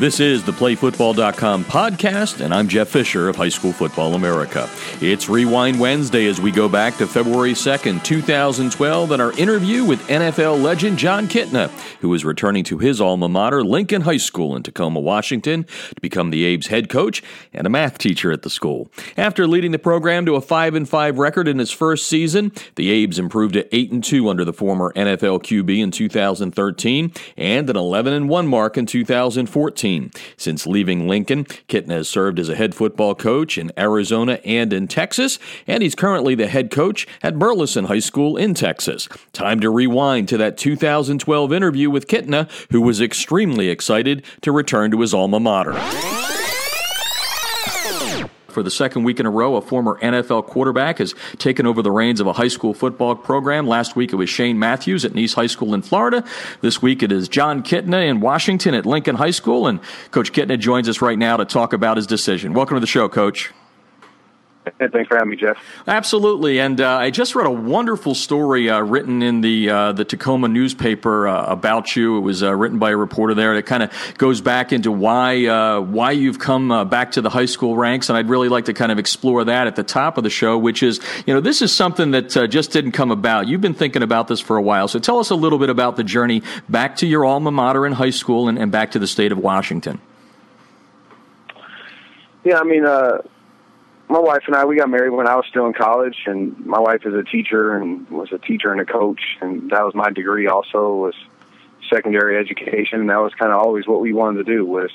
This is the PlayFootball.com podcast, and I'm Jeff Fisher of High School Football America. It's Rewind Wednesday as we go back to February 2nd, 2012, and our interview with NFL legend Jon Kitna, who is returning to his alma mater, Lincoln High School in Tacoma, Washington, to become the Abe's head coach and a math teacher at the school. After leading the program to a 5 and 5 record in its first season, the Abes improved to 8 and 2 under the former NFL QB in 2013 and an 11 and 1 mark in 2014. Since leaving Lincoln, Kitna has served as a head football coach in Arizona and in Texas, and he's currently the head coach at Burleson High School in Texas. Time to rewind to that 2012 interview with Kitna, who was extremely excited to return to his alma mater. For the second week in a row, a former NFL quarterback has taken over the reins of a high school football program. Last week it was Shane Matthews at Nice High School in Florida. This week it is Jon Kitna in Washington at Lincoln High School. And Coach Kitna joins us right now to talk about his decision. Welcome to the show, Coach. Hey, thanks for having me, Jeff. Absolutely, and uh, I just read a wonderful story uh, written in the uh, the Tacoma newspaper uh, about you. It was uh, written by a reporter there. It kind of goes back into why uh, why you've come back to the high school ranks, and I'd really like to kind of explore that at the top of the show. Which is, you know, this is something that just didn't come about. You've been thinking about this for a while. So tell us a little bit about the journey back to your alma mater in high school and, and back to the state of Washington. Yeah, I mean my wife and I we got married when I was still in college, and my wife is a teacher and was a teacher and a coach, and that was my degree. Also was secondary education, and that was kind of always what we wanted to do was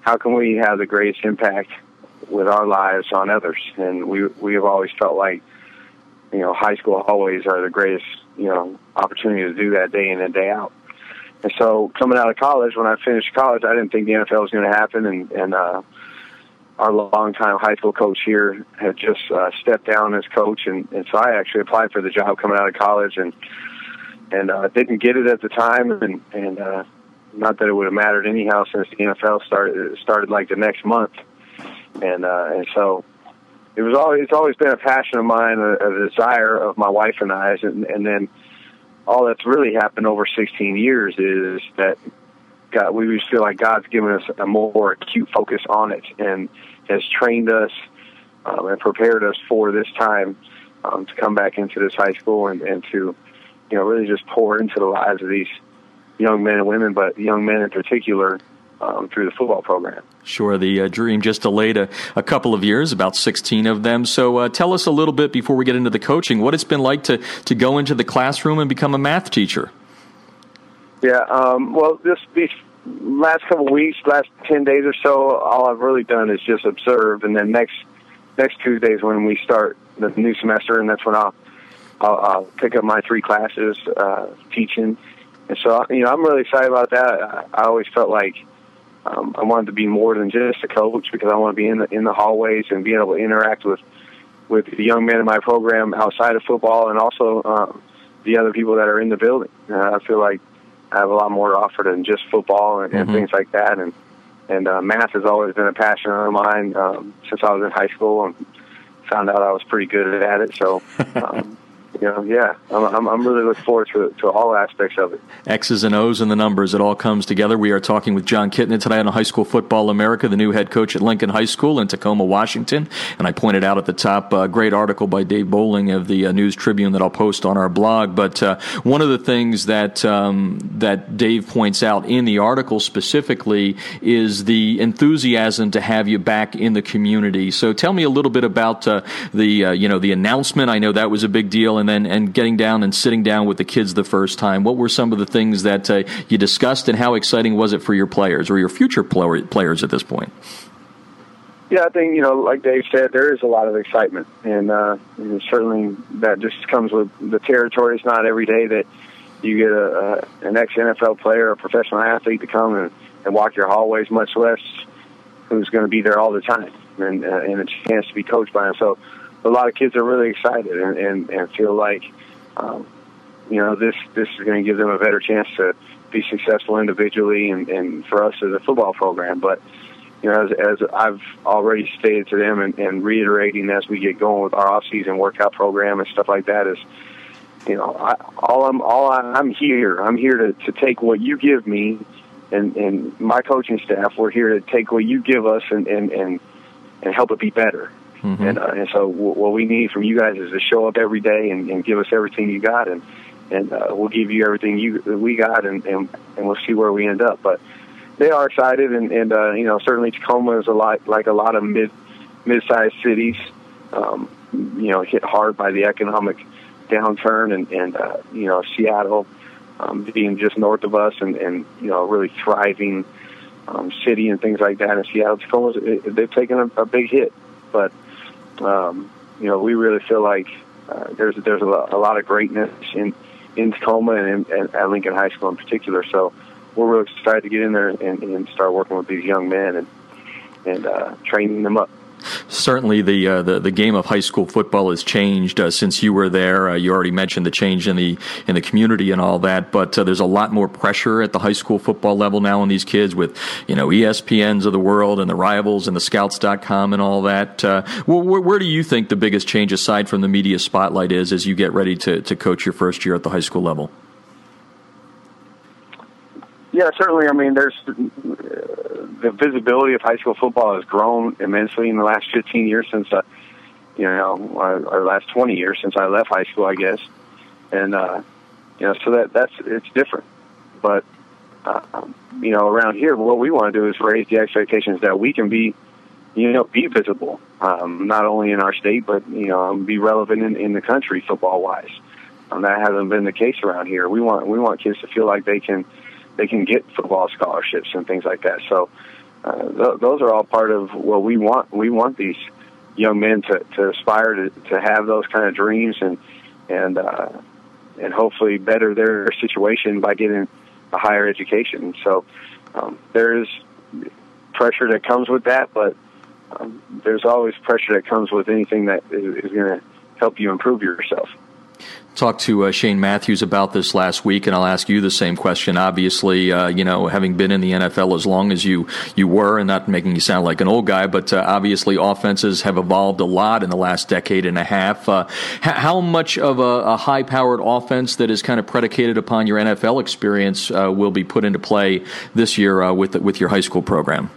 how can we have the greatest impact with our lives on others, and we we have always felt like you know high school hallways are the greatest you know opportunity to do that day in and day out. And so coming out of college, when I finished college, I didn't think the NFL was going to happen, and and uh, our longtime high school coach here had just uh, stepped down as coach, and, and so I actually applied for the job coming out of college, and and uh, didn't get it at the time, and and uh, not that it would have mattered anyhow since the NFL started started like the next month, and uh, and so it was always it's always been a passion of mine, a, a desire of my wife and I, and, and then all that's really happened over 16 years is that God, we just feel like God's given us a more acute focus on it and has trained us um, and prepared us for this time um, to come back into this high school and, and to, you know, really just pour into the lives of these young men and women, but young men in particular, um, through the football program. Sure, the uh, dream just delayed a, a, couple of years, about 16 of them. So uh, tell us a little bit before we get into the coaching, what it's been like to, to go into the classroom and become a math teacher. Yeah, um, well, this these last couple of weeks, last ten days or so, all I've really done is just observe, and then next next Tuesdays when we start the new semester, and that's when I'll I'll, I'll pick up my three classes uh, teaching, and so you know I'm really excited about that. I, I always felt like um, I wanted to be more than just a coach because I want to be in the in the hallways and be able to interact with with the young men in my program outside of football and also um, the other people that are in the building. Uh, I feel like I have a lot more to offer than just football and, and mm-hmm. things like that. And and uh, math has always been a passion of mine um, since I was in high school, and found out I was pretty good at it. So um, you know, yeah, I'm, I'm, really looking forward to, to all aspects of it. X's and O's and the numbers, it all comes together. We are talking with Jon Kitna today on High School Football America, the new head coach at Lincoln High School in Tacoma, Washington. And I pointed out at the top a uh, great article by Dave Boling of the uh, News Tribune that I'll post on our blog. But uh, one of the things that um, that Dave points out in the article specifically is the enthusiasm to have you back in the community. So tell me a little bit about uh, the you know the announcement. I know that was a big deal, and then and getting down and sitting down with the kids the first time. What were some of the things that uh, you discussed, and how exciting was it for your players or your future players at this point? Yeah, I think you know, like Dave said, there is a lot of excitement, and, uh, certainly that just comes with the territory. It's not every day that you get a, a an ex NFL player, a professional athlete, to come and, and walk your hallways, much less who's going to be there all the time, and uh, and a chance to be coached by him. So a lot of kids are really excited and, and, and feel like, um, you know, this this is going to give them a better chance to be successful individually and, and for us as a football program. But you know, as, as I've already stated to them and, and reiterating as we get going with our off-season workout program and stuff like that is, you know, I, all I'm all I, I'm here. I'm here to, to take what you give me and and my coaching staff, we're here to take what you give us and and and, and help it be better. Mm-hmm. And, uh, and so what we need from you guys is to show up every day and, and give us everything you got, and and uh, we'll give you everything you we got, and, and and we'll see where we end up. But they are excited, and and uh, you know certainly Tacoma is a lot like a lot of mid mid-sized cities, um, you know, hit hard by the economic downturn, and and uh, you know Seattle um, being just north of us, and and you know really thriving um, city and things like that. And Seattle Tacoma, they've taken a, a big hit, but um, you know we really feel like uh, there's there's a lot, a lot of greatness in in Tacoma and, in, and at Lincoln High School in particular. So we're really excited to get in there and, and start working with these young men and and uh, training them up. Certainly, the, uh, the the game of high school football has changed uh, since you were there. Uh, you already mentioned the change in the in the community and all that, but uh, there's a lot more pressure at the high school football level now on these kids with you know ESPNs of the world and the rivals and the Scouts.com and all that. Uh, where, where, do you think the biggest change, aside from the media spotlight, is as you get ready to to coach your first year at the high school level? Yeah, certainly. I mean, there's uh, the visibility of high school football has grown immensely in the last 15 years since, uh, you know, or last 20 years since I left high school, I guess. And uh, you know, so that that's it's different. But uh, you know, around here, what we want to do is raise the expectations that we can be, you know, be visible, um, not only in our state, but you know, be relevant in, in the country football wise. Um, that hasn't been the case around here. We want we want kids to feel like they can they can get football scholarships and things like that. So uh, th- those are all part of what we want. We want these young men to, to aspire to, to have those kind of dreams and and uh, and hopefully better their situation by getting a higher education. So um, there's pressure that comes with that, but um, there's always pressure that comes with anything that is, is going to help you improve yourself talked to uh, Shane Matthews about this last week, and I'll ask you the same question. Obviously, uh, you know, having been in the NFL as long as you you were, and not making you sound like an old guy, but uh, obviously offenses have evolved a lot in the last decade and a half. Uh, how much of a, a high-powered offense that is kind of predicated upon your NFL experience uh, will be put into play this year uh, with with your high school program?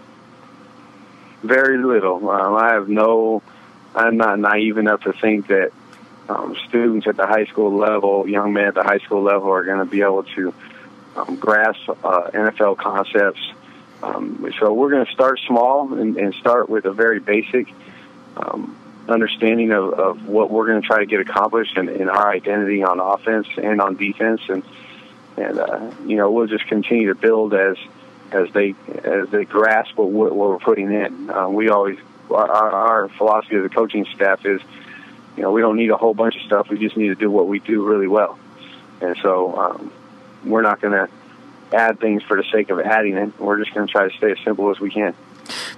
Very little. Um, I have no. I'm not naive enough to think that um, students at the high school level, young men at the high school level, are going to be able to um, grasp uh, NFL concepts. Um, so we're going to start small and, and, start with a very basic um, understanding of, of, what we're going to try to get accomplished in, in, our identity on offense and on defense, and and uh, you know we'll just continue to build as as they as they grasp what, what we're putting in. Uh, we always our, our philosophy as a coaching staff is you know, we don't need a whole bunch of stuff. We just need to do what we do really well. And so um, we're not going to add things for the sake of adding it. We're just going to try to stay as simple as we can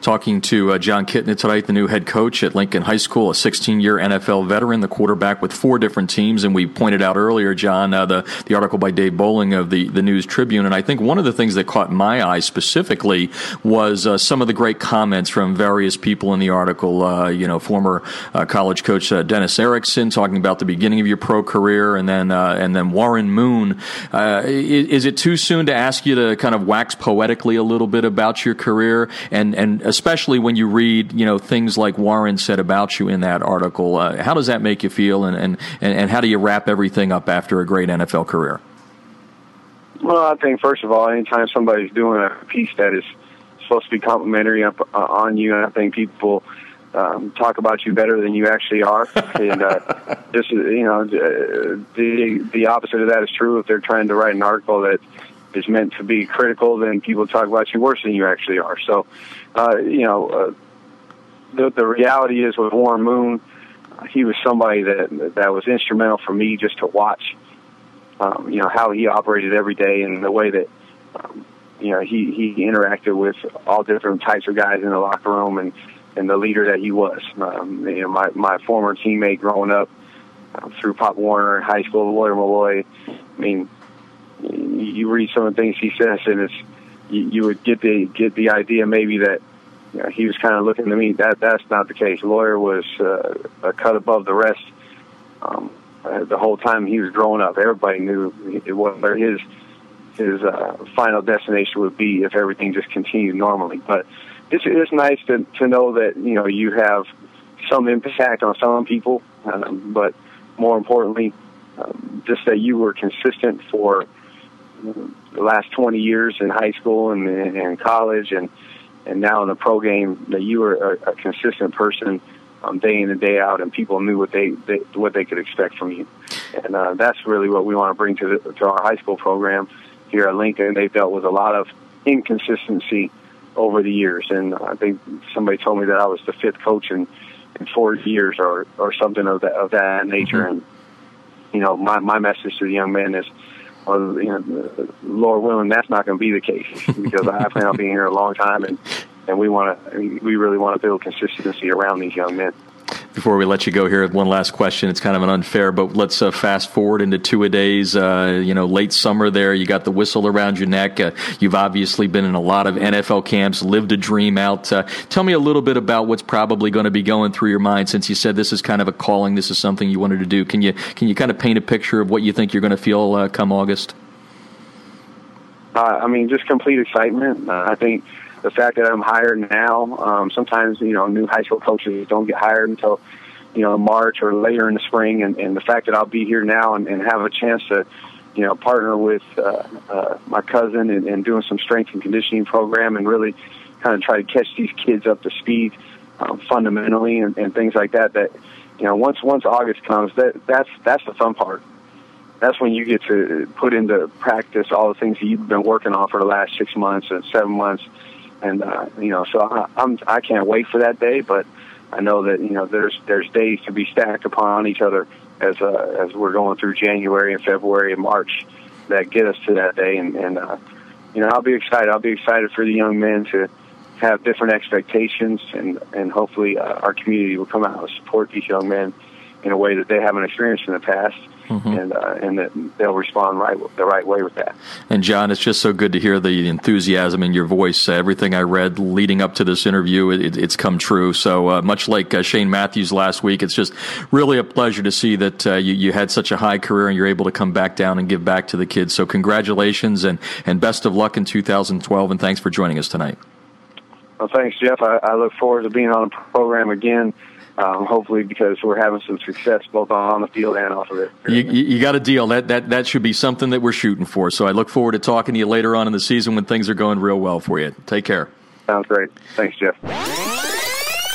talking to uh, Jon Kitna tonight, the new head coach at Lincoln High School, a 16 year NFL veteran, the quarterback with four different teams. And we pointed out earlier, Jon, uh, the, the article by Dave Boling of the, the News Tribune. And I think one of the things that caught my eye specifically was uh, some of the great comments from various people in the article. Uh, you know, former uh, college coach uh, Dennis Erickson talking about the beginning of your pro career, and then and then Warren Moon. Is, is it too soon to ask you to kind of wax poetically a little bit about your career and and especially when you read, you know, things like Warren said about you in that article. Uh, how does that make you feel, and, and, and how do you wrap everything up after a great NFL career? Well, I think first of all, anytime somebody's doing a piece that is supposed to be complimentary up, uh, on you, I think people um, talk about you better than you actually are, and uh, just you know, the the opposite of that is true. If they're trying to write an article that is meant to be critical, then people talk about you worse than you actually are. So, uh, you know, uh, the, the reality is with Warren Moon, uh, he was somebody that that was instrumental for me just to watch, um, you know, how he operated every day and the way that, um, you know, he he interacted with all different types of guys in the locker room and and the leader that he was. Um, you know, my my former teammate growing up uh, through Pop Warner high school, Lawyer Milloy. I mean, you read some of the things he says, and it's you, you would get the get the idea maybe that you know, he was kind of looking to me. That that's not the case. Lawyer was uh, a cut above the rest. Um, uh, the whole time he was growing up, everybody knew it was his his uh, final destination would be if everything just continued normally. But it's it's nice to to know that you know you have some impact on some people, um, but more importantly, um, just that you were consistent for the last 20 years in high school and, and college and and now in the pro game that you were a, a consistent person um, day in and day out, and people knew what they, they what they could expect from you, and uh, that's really what we want to bring to the, to our high school program here at Lincoln. They've dealt with a lot of inconsistency over the years, and I think somebody told me that I was the fifth coach in in four years or or something of that of that nature, mm-hmm. and you know my my message to the young men is well, you know, Lord willing, that's not going to be the case because I plan on being here a long time, and and we want to, we really want to build consistency around these young men. Before we let you go here, one last question. It's kind of an unfair, but let's uh, fast forward into two a days. Uh, you know, late summer there, you got the whistle around your neck. Uh, you've obviously been in a lot of NFL camps, lived a dream out. Uh, tell me a little bit about what's probably going to be going through your mind since you said this is kind of a calling. This is something you wanted to do. Can you can you kind of paint a picture of what you think you're going to feel uh, come August? Uh, I mean, just complete excitement. I think the fact that I'm hired now, um, sometimes you know new high school coaches don't get hired until you know March or later in the spring, and, and the fact that I'll be here now and, and have a chance to you know partner with uh, uh, my cousin and, and doing some strength and conditioning program and really kind of try to catch these kids up to speed um, fundamentally and, and things like that. That you know once once August comes, that that's that's the fun part that's when you get to put into practice all the things that you've been working on for the last six months and seven months and uh, you know, so I, I'm I can't wait for that day. But I know that you know there's there's days to be stacked upon each other as uh, as we're going through January and February and March that get us to that day. And, and uh, you know, I'll be excited. I'll be excited for the young men to have different expectations, and and hopefully uh, our community will come out and support these young men in a way that they haven't experienced in the past mm-hmm. and uh, and that they'll respond right the right way with that. And Jon, it's just so good to hear the enthusiasm in your voice. Uh, everything I read leading up to this interview, it, it's come true. So uh, much like uh, Shane Matthews last week, it's just really a pleasure to see that uh, you, you had such a high career and you're able to come back down and give back to the kids. So congratulations and and best of luck in 2012. And thanks for joining us tonight. Well, thanks, Jeff. I, I look forward to being on the program again um, hopefully because we're having some success both on the field and off of it. You, you, got a deal. That, that, that should be something that we're shooting for. So I look forward to talking to you later on in the season when things are going real well for you. Take care. Sounds great. Thanks, Jeff.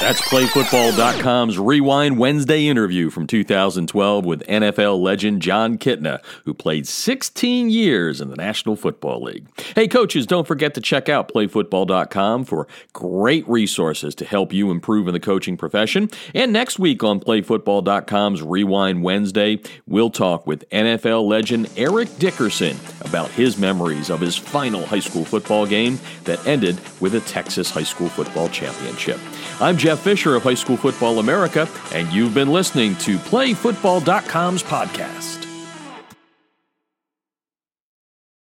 That's PlayFootball.com's Rewind Wednesday interview from 2012 with NFL legend Jon Kitna, who played 16 years in the National Football League. Hey, coaches, don't forget to check out PlayFootball.com for great resources to help you improve in the coaching profession. And next week on PlayFootball.com's Rewind Wednesday, we'll talk with NFL legend Eric Dickerson about his memories of his final high school football game that ended with a Texas high school football championship. I'm Jeff Fisher of High School Football America, and you've been listening to PlayFootball.com's podcast.